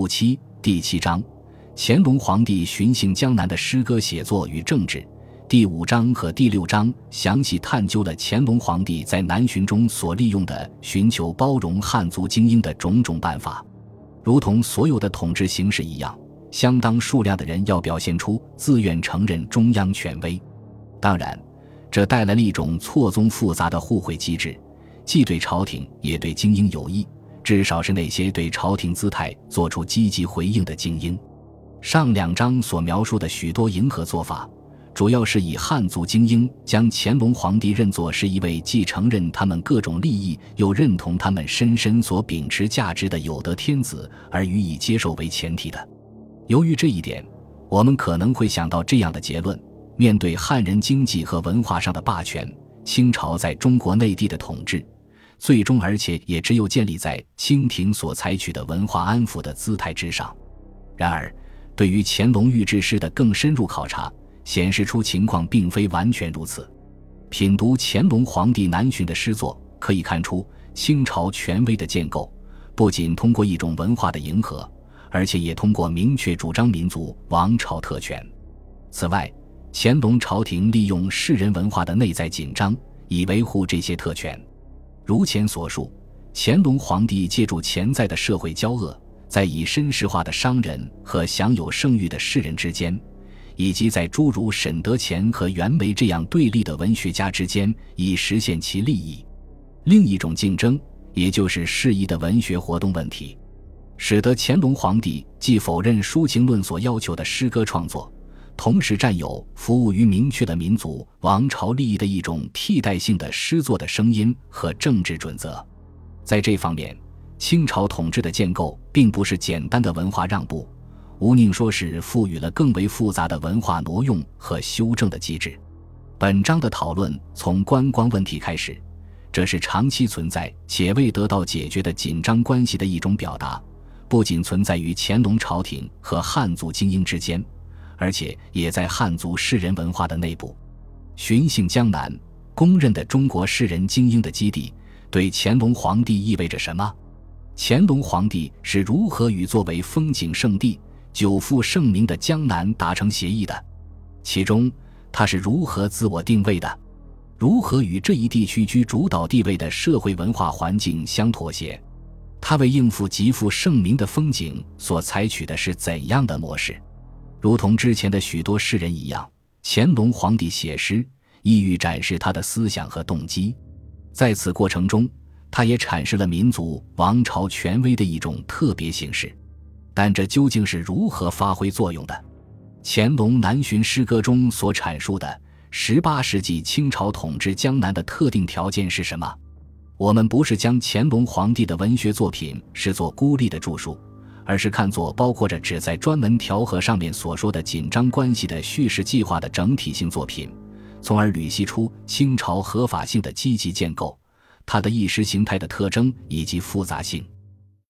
五七第七章，乾隆皇帝巡幸江南的诗歌写作与政治。第五章和第六章详细探究了乾隆皇帝在南巡中所利用的寻求包容汉族精英的种种办法。如同所有的统治形式一样，相当数量的人要表现出自愿承认中央权威。当然，这带来了一种错综复杂的互惠机制，既对朝廷也对精英有益。至少是那些对朝廷姿态做出积极回应的精英。上两章所描述的许多迎合做法，主要是以汉族精英将乾隆皇帝认作是一位既承认他们各种利益，又认同他们深深所秉持价值的有德天子而予以接受为前提的。由于这一点，我们可能会想到这样的结论：面对汉人经济和文化上的霸权，清朝在中国内地的统治。最终，而且也只有建立在清廷所采取的文化安抚的姿态之上。然而，对于乾隆御制诗的更深入考察，显示出情况并非完全如此。品读乾隆皇帝南巡的诗作，可以看出清朝权威的建构，不仅通过一种文化的迎合，而且也通过明确主张民族王朝特权。此外，乾隆朝廷利用士人文化的内在紧张，以维护这些特权。如前所述，乾隆皇帝借助潜在的社会交恶，在以绅士化的商人和享有盛誉的士人之间，以及在诸如沈德潜和袁枚这样对立的文学家之间，以实现其利益。另一种竞争，也就是适宜的文学活动问题，使得乾隆皇帝既否认抒情论所要求的诗歌创作。同时占有服务于明确的民族王朝利益的一种替代性的诗作的声音和政治准则，在这方面，清朝统治的建构并不是简单的文化让步，无宁说是赋予了更为复杂的文化挪用和修正的机制。本章的讨论从观光问题开始，这是长期存在且未得到解决的紧张关系的一种表达，不仅存在于乾隆朝廷和汉族精英之间。而且也在汉族士人文化的内部，巡幸江南，公认的中国士人精英的基地，对乾隆皇帝意味着什么？乾隆皇帝是如何与作为风景胜地、久负盛名的江南达成协议的？其中他是如何自我定位的？如何与这一地区居主导地位的社会文化环境相妥协？他为应付极负盛名的风景所采取的是怎样的模式？如同之前的许多诗人一样，乾隆皇帝写诗意欲展示他的思想和动机，在此过程中，他也阐释了民族王朝权威的一种特别形式。但这究竟是如何发挥作用的？乾隆南巡诗歌中所阐述的十八世纪清朝统治江南的特定条件是什么？我们不是将乾隆皇帝的文学作品视作孤立的著述。而是看作包括着旨在专门调和上面所说的紧张关系的叙事计划的整体性作品，从而捋析出清朝合法性的积极建构，它的意识形态的特征以及复杂性。